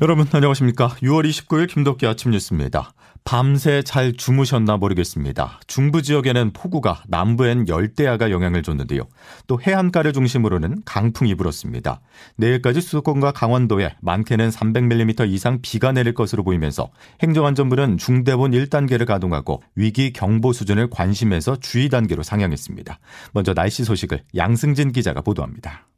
여러분 안녕하십니까? 6월 29일 김덕기 아침 뉴스입니다. 밤새 잘 주무셨나 모르겠습니다. 중부 지역에는 폭우가 남부엔 열대야가 영향을 줬는데요. 또 해안가를 중심으로는 강풍이 불었습니다. 내일까지 수도권과 강원도에 많게는 300mm 이상 비가 내릴 것으로 보이면서 행정안전부는 중대본 1단계를 가동하고 위기 경보 수준을 관심에서 주의 단계로 상향했습니다. 먼저 날씨 소식을 양승진 기자가 보도합니다.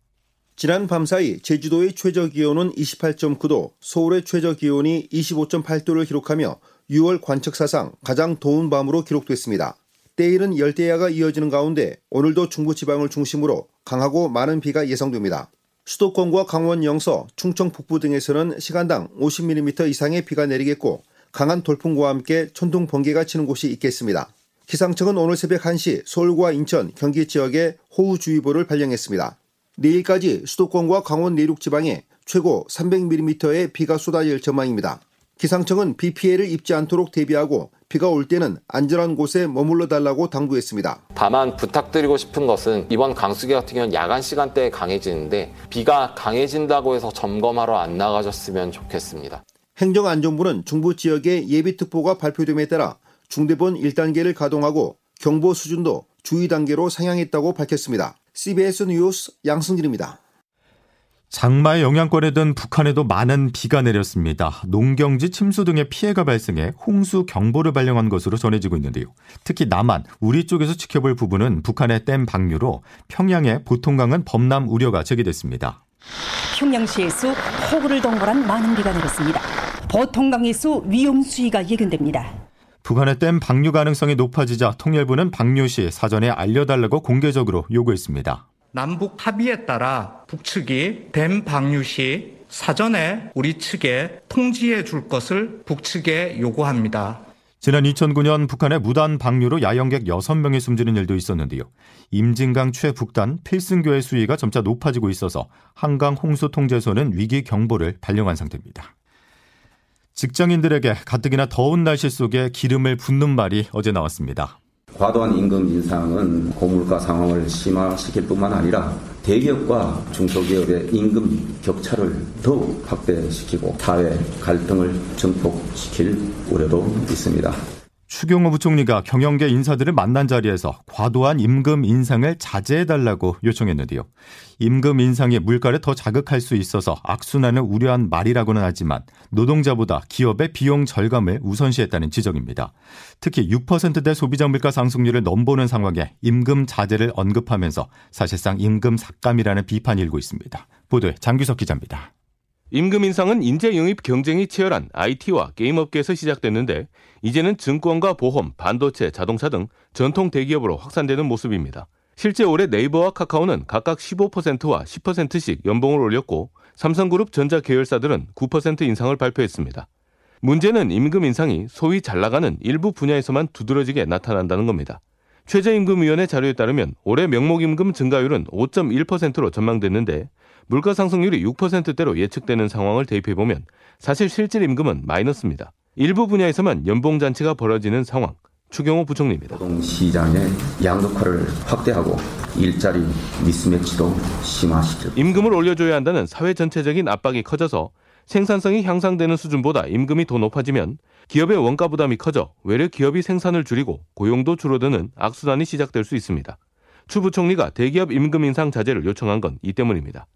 지난 밤사이 제주도의 최저 기온은 28.9도, 서울의 최저 기온이 25.8도를 기록하며 6월 관측 사상 가장 더운 밤으로 기록됐습니다. 때일은 열대야가 이어지는 가운데 오늘도 중부지방을 중심으로 강하고 많은 비가 예상됩니다. 수도권과 강원 영서, 충청 북부 등에서는 시간당 50mm 이상의 비가 내리겠고 강한 돌풍과 함께 천둥 번개가 치는 곳이 있겠습니다. 기상청은 오늘 새벽 1시 서울과 인천, 경기 지역에 호우주의보를 발령했습니다. 내일까지 수도권과 강원 내륙 지방에 최고 300mm의 비가 쏟아질 전망입니다. 기상청은 비 피해를 입지 않도록 대비하고 비가 올 때는 안전한 곳에 머물러 달라고 당부했습니다. 다만 부탁드리고 싶은 것은 이번 강수기 같은 경우는 야간 시간대에 강해지는데 비가 강해진다고 해서 점검하러 안 나가셨으면 좋겠습니다. 행정안전부는 중부 지역에 예비특보가 발표됨에 따라 중대본 1단계를 가동하고 경보 수준도 주의 단계로 상향했다고 밝혔습니다. CBS 뉴스 양승진입니다. 장마의 영향권에 든 북한에도 많은 비가 내렸습니다. 농경지 침수 등의 피해가 발생해 홍수 경보를 발령한 것으로 전해지고 있는데요. 특히 남한, 우리 쪽에서 지켜볼 부분은 북한의 댐 방류로 평양의 보통강은 범람 우려가 제기됐습니다. 평양시에서 폭우를 동반한 많은 비가 내렸습니다. 보통강에서 위험 수위가 예견됩니다. 북한의 댐 방류 가능성이 높아지자 통일부는 방류 시 사전에 알려달라고 공개적으로 요구했습니다. 남북 합의에 따라 북측이 댐 방류 시 사전에 우리 측에 통지해 줄 것을 북측에 요구합니다. 지난 2009년 북한의 무단 방류로 야영객 6명이 숨지는 일도 있었는데요. 임진강 최북단 필승교의 수위가 점차 높아지고 있어서 한강 홍수 통제소는 위기 경보를 발령한 상태입니다. 직장인들에게 가뜩이나 더운 날씨 속에 기름을 붓는 말이 어제 나왔습니다. 과도한 임금 인상은 고물가 상황을 심화시킬 뿐만 아니라 대기업과 중소기업의 임금 격차를 더욱 확대시키고 사회 갈등을 증폭시킬 우려도 있습니다. 추경호 부총리가 경영계 인사들을 만난 자리에서 과도한 임금 인상을 자제해달라고 요청했는데요. 임금 인상이 물가를 더 자극할 수 있어서 악순환을 우려한 말이라고는 하지만 노동자보다 기업의 비용 절감을 우선시했다는 지적입니다. 특히 6%대 소비자 물가 상승률을 넘보는 상황에 임금 자제를 언급하면서 사실상 임금 삭감이라는 비판이 일고 있습니다. 보도에 장규석 기자입니다. 임금 인상은 인재 영입 경쟁이 치열한 IT와 게임 업계에서 시작됐는데 이제는 증권과 보험, 반도체, 자동차 등 전통 대기업으로 확산되는 모습입니다. 실제 올해 네이버와 카카오는 각각 15%와 10%씩 연봉을 올렸고 삼성그룹 전자 계열사들은 9% 인상을 발표했습니다. 문제는 임금 인상이 소위 잘 나가는 일부 분야에서만 두드러지게 나타난다는 겁니다. 최저임금위원회 자료에 따르면 올해 명목임금 증가율은 5.1%로 전망됐는데 물가 상승률이 6%대로 예측되는 상황을 대입해 보면 사실 실질 임금은 마이너스입니다. 일부 분야에서만 연봉 잔치가 벌어지는 상황. 추경호 부총리입니다. 노동시장의 양극화를 확대하고 일자리 미스매치도 심화시킬 임금을 올려줘야 한다는 사회 전체적인 압박이 커져서 생산성이 향상되는 수준보다 임금이 더 높아지면 기업의 원가 부담이 커져 외래 기업이 생산을 줄이고 고용도 줄어드는 악순환이 시작될 수 있습니다. 추 부총리가 대기업 임금 인상 자제를 요청한 건 이 때문입니다.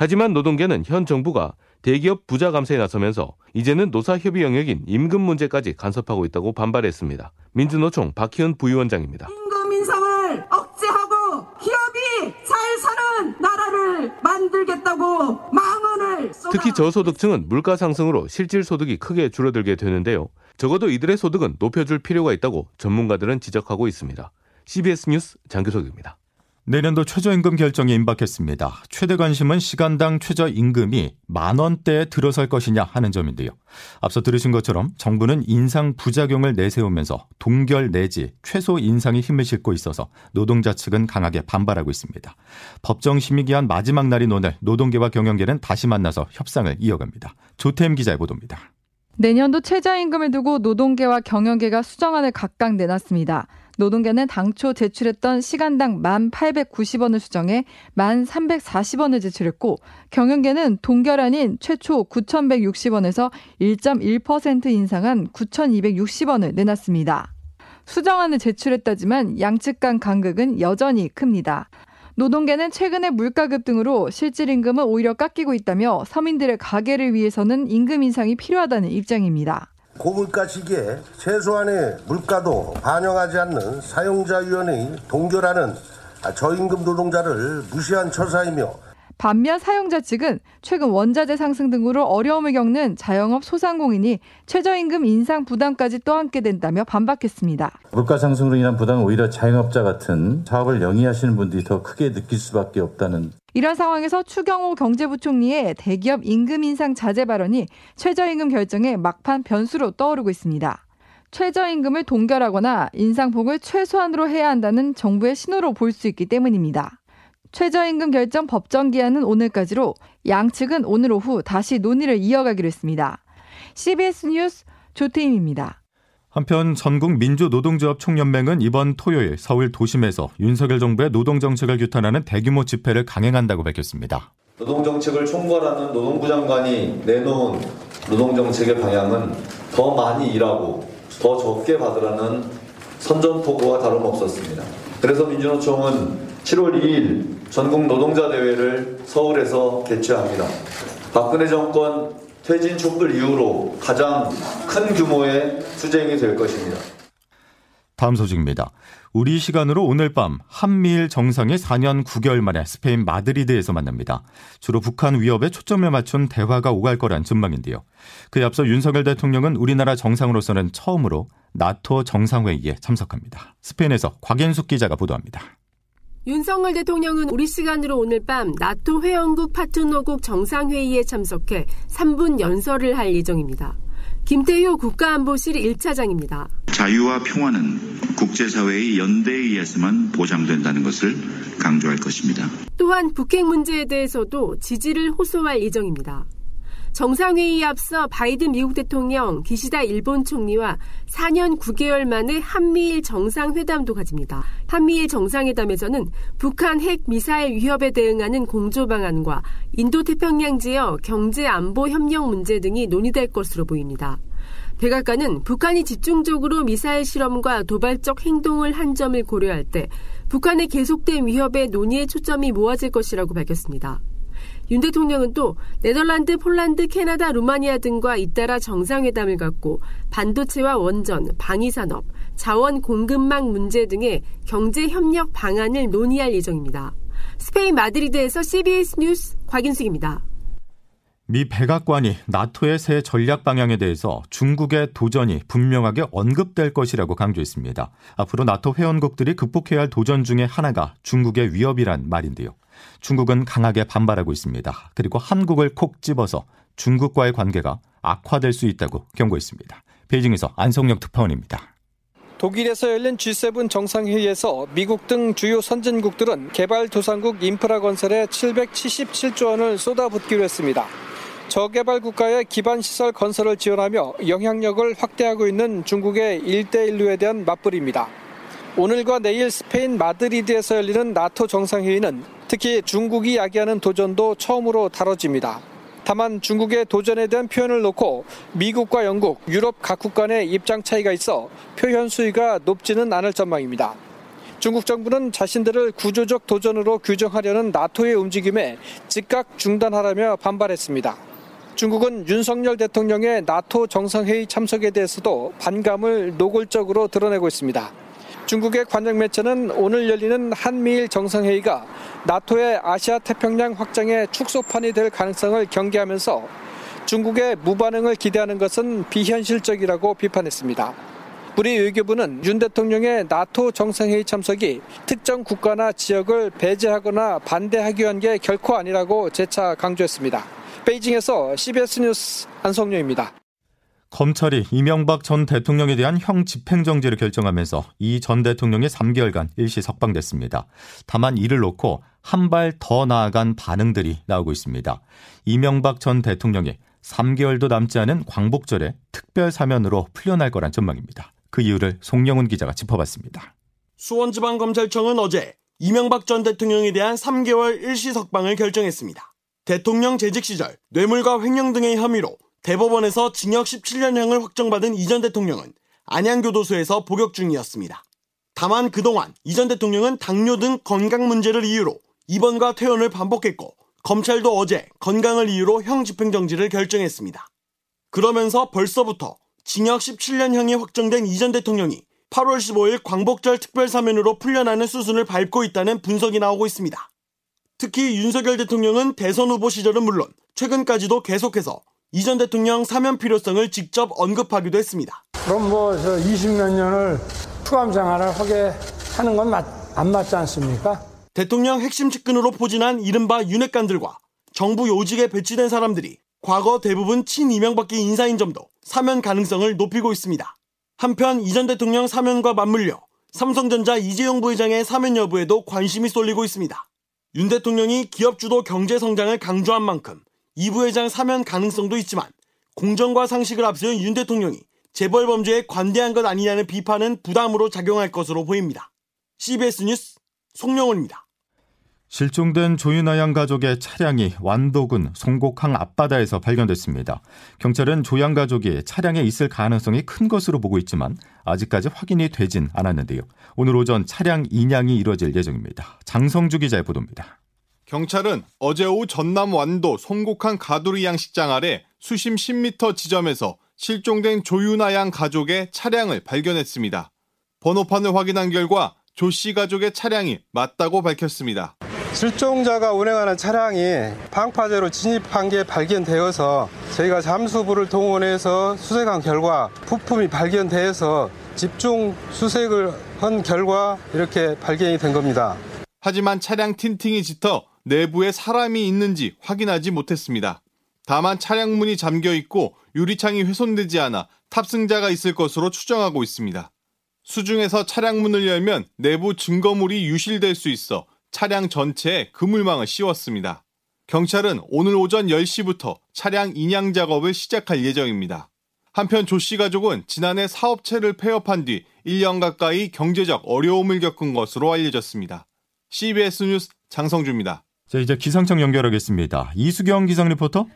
하지만 노동계는 현 정부가 대기업 부자 감세에 나서면서 이제는 노사협의 영역인 임금 문제까지 간섭하고 있다고 반발했습니다. 민주노총 박희은 부위원장입니다. 임금 인상을 억제하고 기업이 잘 사는 나라를 만들겠다고 망언을 특히 저소득층은 물가 상승으로 실질 소득이 크게 줄어들게 되는데요. 적어도 이들의 소득은 높여줄 필요가 있다고 전문가들은 지적하고 있습니다. CBS 뉴스 장규석입니다. 내년도 최저임금 결정이 임박했습니다. 최대 관심은 시간당 최저임금이 만 원대에 들어설 것이냐 하는 점인데요. 앞서 들으신 것처럼 정부는 인상 부작용을 내세우면서 동결 내지 최소 인상이 힘을 싣고 있어서 노동자 측은 강하게 반발하고 있습니다. 법정 심의 기한 마지막 날인 오늘 노동계와 경영계는 다시 만나서 협상을 이어갑니다. 조태임 기자의 보도입니다. 내년도 최저임금을 두고 노동계와 경영계가 수정안을 각각 내놨습니다. 노동계는 당초 제출했던 시간당 1,890원을 수정해 1,340원을 제출했고 경영계는 동결안인 최초 9,160원에서 1.1% 인상한 9,260원을 내놨습니다. 수정안을 제출했다지만 양측 간 간극은 여전히 큽니다. 노동계는 최근에 물가 급 등으로 실질 임금은 오히려 깎이고 있다며 서민들의 가계를 위해서는 임금 인상이 필요하다는 입장입니다. 고물가 시기에 최소한의 물가도 반영하지 않는 사용자위원회의 동결하는 저임금 노동자를 무시한 처사이며 반면 사용자 측은 최근 원자재 상승 등으로 어려움을 겪는 자영업 소상공인이 최저임금 인상 부담까지 떠안게 된다며 반박했습니다. 물가 상승으로 인한 부담은 오히려 자영업자 같은 사업을 영위하시는 분들이 더 크게 느낄 수밖에 없다는 이런 상황에서 추경호 경제부총리의 대기업 임금 인상 자제 발언이 최저임금 결정의 막판 변수로 떠오르고 있습니다. 최저임금을 동결하거나 인상폭을 최소한으로 해야 한다는 정부의 신호로 볼 수 있기 때문입니다. 최저임금 결정 법정 기한은 오늘까지로 양측은 오늘 오후 다시 논의를 이어가기로 했습니다. CBS 뉴스 조태임입니다. 한편 전국 민주노동조합 총연맹은 이번 토요일 서울 도심에서 윤석열 정부의 노동정책을 규탄하는 대규모 집회를 강행한다고 밝혔습니다. 노동정책을 총괄하는 노동부 장관이 내놓은 노동정책의 방향은 더 많이 일하고 더 적게 받으라는 선전포고와 다름없었습니다. 그래서 민주노총은 7월 2일 전국 노동자 대회를 서울에서 개최합니다. 박근혜 정권 퇴진 촛불 이후로 가장 큰 규모의 투쟁이 될 것입니다. 다음 소식입니다. 우리 시간으로 오늘 밤 한미일 정상이 4년 9개월 만에 스페인 마드리드에서 만납니다. 주로 북한 위협에 초점을 맞춘 대화가 오갈 거란 전망인데요. 그에 앞서 윤석열 대통령은 우리나라 정상으로서는 처음으로 나토 정상회의에 참석합니다. 스페인에서 곽현숙 기자가 보도합니다. 윤석열 대통령은 우리 시간으로 오늘 밤 나토 회원국 파트너국 정상회의에 참석해 3분 연설을 할 예정입니다. 김태효 국가안보실 1차장입니다. 자유와 평화는 국제사회의 연대에 의해서만 보장된다는 것을 강조할 것입니다. 또한 북핵 문제에 대해서도 지지를 호소할 예정입니다. 정상회의에 앞서 바이든 미국 대통령, 기시다 일본 총리와 4년 9개월 만에 한미일 정상회담도 가집니다. 한미일 정상회담에서는 북한 핵 미사일 위협에 대응하는 공조 방안과 인도 태평양 지역 경제 안보 협력 문제 등이 논의될 것으로 보입니다. 백악관은 북한이 집중적으로 미사일 실험과 도발적 행동을 한 점을 고려할 때 북한의 계속된 위협에 논의의 초점이 모아질 것이라고 밝혔습니다. 윤 대통령은 또 네덜란드, 폴란드, 캐나다, 루마니아 등과 잇따라 정상회담을 갖고 반도체와 원전, 방위산업, 자원 공급망 문제 등의 경제 협력 방안을 논의할 예정입니다. 스페인 마드리드에서 CBS 뉴스 곽인숙입니다. 미 백악관이 나토의 새 전략 방향에 대해서 중국의 도전이 분명하게 언급될 것이라고 강조했습니다. 앞으로 나토 회원국들이 극복해야 할 도전 중에 하나가 중국의 위협이란 말인데요. 중국은 강하게 반발하고 있습니다. 그리고 한국을 콕 집어서 중국과의 관계가 악화될 수 있다고 경고했습니다. 베이징에서 안성혁 특파원입니다. 독일에서 열린 G7 정상회의에서 미국 등 주요 선진국들은 개발도상국 인프라 건설에 777조 원을 쏟아붓기로 했습니다. 저개발 국가의 기반 시설 건설을 지원하며 영향력을 확대하고 있는 중국의 일대일로에 대한 맞불입니다. 오늘과 내일 스페인 마드리드에서 열리는 나토 정상회의는 특히 중국이 야기하는 도전도 처음으로 다뤄집니다. 다만 중국의 도전에 대한 표현을 놓고 미국과 영국, 유럽 각국 간의 입장 차이가 있어 표현 수위가 높지는 않을 전망입니다. 중국 정부는 자신들을 구조적 도전으로 규정하려는 나토의 움직임에 즉각 중단하라며 반발했습니다. 중국은 윤석열 대통령의 나토 정상회의 참석에 대해서도 반감을 노골적으로 드러내고 있습니다. 중국의 관영 매체는 오늘 열리는 한미일 정상회의가 나토의 아시아 태평양 확장의 축소판이 될 가능성을 경계하면서 중국의 무반응을 기대하는 것은 비현실적이라고 비판했습니다. 우리 외교부는 윤 대통령의 나토 정상회의 참석이 특정 국가나 지역을 배제하거나 반대하기 위한 게 결코 아니라고 재차 강조했습니다. 베이징에서 CBS 뉴스 안성료입니다. 검찰이 이명박 전 대통령에 대한 형 집행정지를 결정하면서 이 전 대통령이 3개월간 일시 석방됐습니다. 다만 이를 놓고 한 발 더 나아간 반응들이 나오고 있습니다. 이명박 전 대통령이 3개월도 남지 않은 광복절에 특별 사면으로 풀려날 거란 전망입니다. 그 이유를 송영훈 기자가 짚어봤습니다. 수원지방검찰청은 어제 이명박 전 대통령에 대한 3개월 일시 석방을 결정했습니다. 대통령 재직 시절 뇌물과 횡령 등의 혐의로 대법원에서 징역 17년형을 확정받은 이전 대통령은 안양교도소에서 복역 중이었습니다. 다만 그동안 이전 대통령은 당뇨 등 건강 문제를 이유로 입원과 퇴원을 반복했고 검찰도 어제 건강을 이유로 형 집행정지를 결정했습니다. 그러면서 벌써부터 징역 17년형이 확정된 이전 대통령이 8월 15일 광복절 특별사면으로 풀려나는 수순을 밟고 있다는 분석이 나오고 있습니다. 특히 윤석열 대통령은 대선 후보 시절은 물론 최근까지도 계속해서 이전 대통령 사면 필요성을 직접 언급하기도 했습니다. 그럼 뭐 저 20몇 년을 투감 생활을 하게 하는 건 안 맞지 않습니까? 대통령 핵심 측근으로 포진한 이른바 윤핵관들과 정부 요직에 배치된 사람들이 과거 대부분 친이명받기 인사인 점도 사면 가능성을 높이고 있습니다. 한편 이전 대통령 사면과 맞물려 삼성전자 이재용 부회장의 사면 여부에도 관심이 쏠리고 있습니다. 윤 대통령이 기업 주도 경제 성장을 강조한 만큼 이 부회장 사면 가능성도 있지만 공정과 상식을 앞세운 윤 대통령이 재벌 범죄에 관대한 것 아니냐는 비판은 부담으로 작용할 것으로 보입니다. CBS 뉴스 송영훈입니다. 실종된 조윤아 양 가족의 차량이 완도군 송곡항 앞바다에서 발견됐습니다. 경찰은 조양 가족이 차량에 있을 가능성이 큰 것으로 보고 있지만 아직까지 확인이 되진 않았는데요. 오늘 오전 차량 인양이 이뤄질 예정입니다. 장성주 기자의 보도입니다. 경찰은 어제 오후 전남 완도 송곡항 가두리 양식장 아래 수심 10m 지점에서 실종된 조윤아 양 가족의 차량을 발견했습니다. 번호판을 확인한 결과 조 씨 가족의 차량이 맞다고 밝혔습니다. 실종자가 운행하는 차량이 방파제로 진입한 게 발견되어서 저희가 잠수부를 동원해서 수색한 결과 부품이 발견돼서 집중 수색을 한 결과 이렇게 발견이 된 겁니다. 하지만 차량 틴팅이 짙어 내부에 사람이 있는지 확인하지 못했습니다. 다만 차량 문이 잠겨 있고 유리창이 훼손되지 않아 탑승자가 있을 것으로 추정하고 있습니다. 수중에서 차량 문을 열면 내부 증거물이 유실될 수 있어 차량 전체에 그물망을 씌웠습니다. 경찰은 오늘 오전 10시부터 차량 인양 작업을 시작할 예정입니다. 한편 조 씨 가족은 지난해 사업체를 폐업한 뒤 1년 가까이 경제적 어려움을 겪은 것으로 알려졌습니다. CBS 뉴스 장성주입니다. 자, 이제 기상청 연결하겠습니다. 이수경 기상 리포터.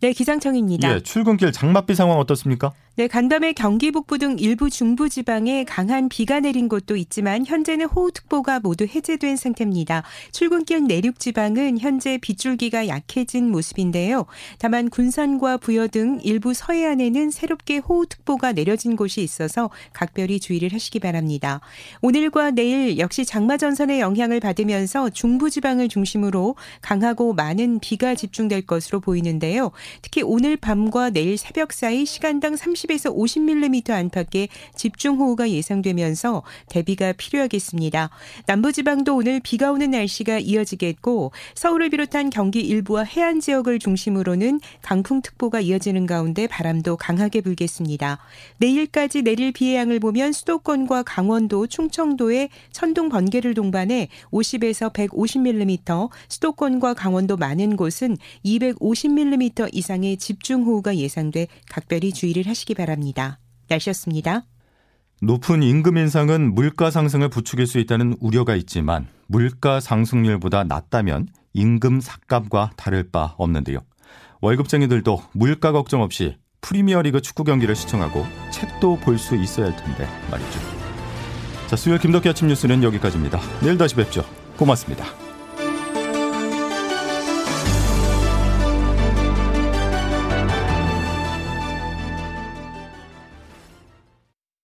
네, 기상청입니다. 예, 출근길 장맛비 상황 어떻습니까? 네, 간밤에 경기 북부 등 일부 중부 지방에 강한 비가 내린 곳도 있지만 현재는 호우특보가 모두 해제된 상태입니다. 출근길 내륙 지방은 현재 빗줄기가 약해진 모습인데요. 다만 군산과 부여 등 일부 서해안에는 새롭게 호우특보가 내려진 곳이 있어서 각별히 주의를 하시기 바랍니다. 오늘과 내일 역시 장마 전선의 영향을 받으면서 중부 지방을 중심으로 강하고 많은 비가 집중될 것으로 보이는데요. 특히 오늘 밤과 내일 새벽 사이 시간당 30 30에서 50mm 안팎의 집중호우가 예상되면서 대비가 필요하겠습니다. 남부지방도 오늘 비가 오는 날씨가 이어지겠고 서울을 비롯한 경기 일부와 해안 지역을 중심으로는 강풍특보가 이어지는 가운데 바람도 강하게 불겠습니다. 내일까지 내릴 비의 양을 보면 수도권과 강원도, 충청도에 천둥 번개를 동반해 50에서 150mm, 수도권과 강원도 많은 곳은 250mm 이상의 집중호우가 예상돼 각별히 주의를 하시기 하시기 바랍니다. 날씨였습니다. 높은 임금 인상은 물가 상승을 부추길 수 있다는 우려가 있지만 물가 상승률보다 낮다면 임금 삭감과 다를 바 없는데요. 월급쟁이들도 물가 걱정 없이 프리미어리그 축구 경기를 시청하고 책도 볼 수 있어야 할 텐데 말이죠. 자, 수요일 김덕기 아침 뉴스는 여기까지입니다. 내일 다시 뵙죠. 고맙습니다.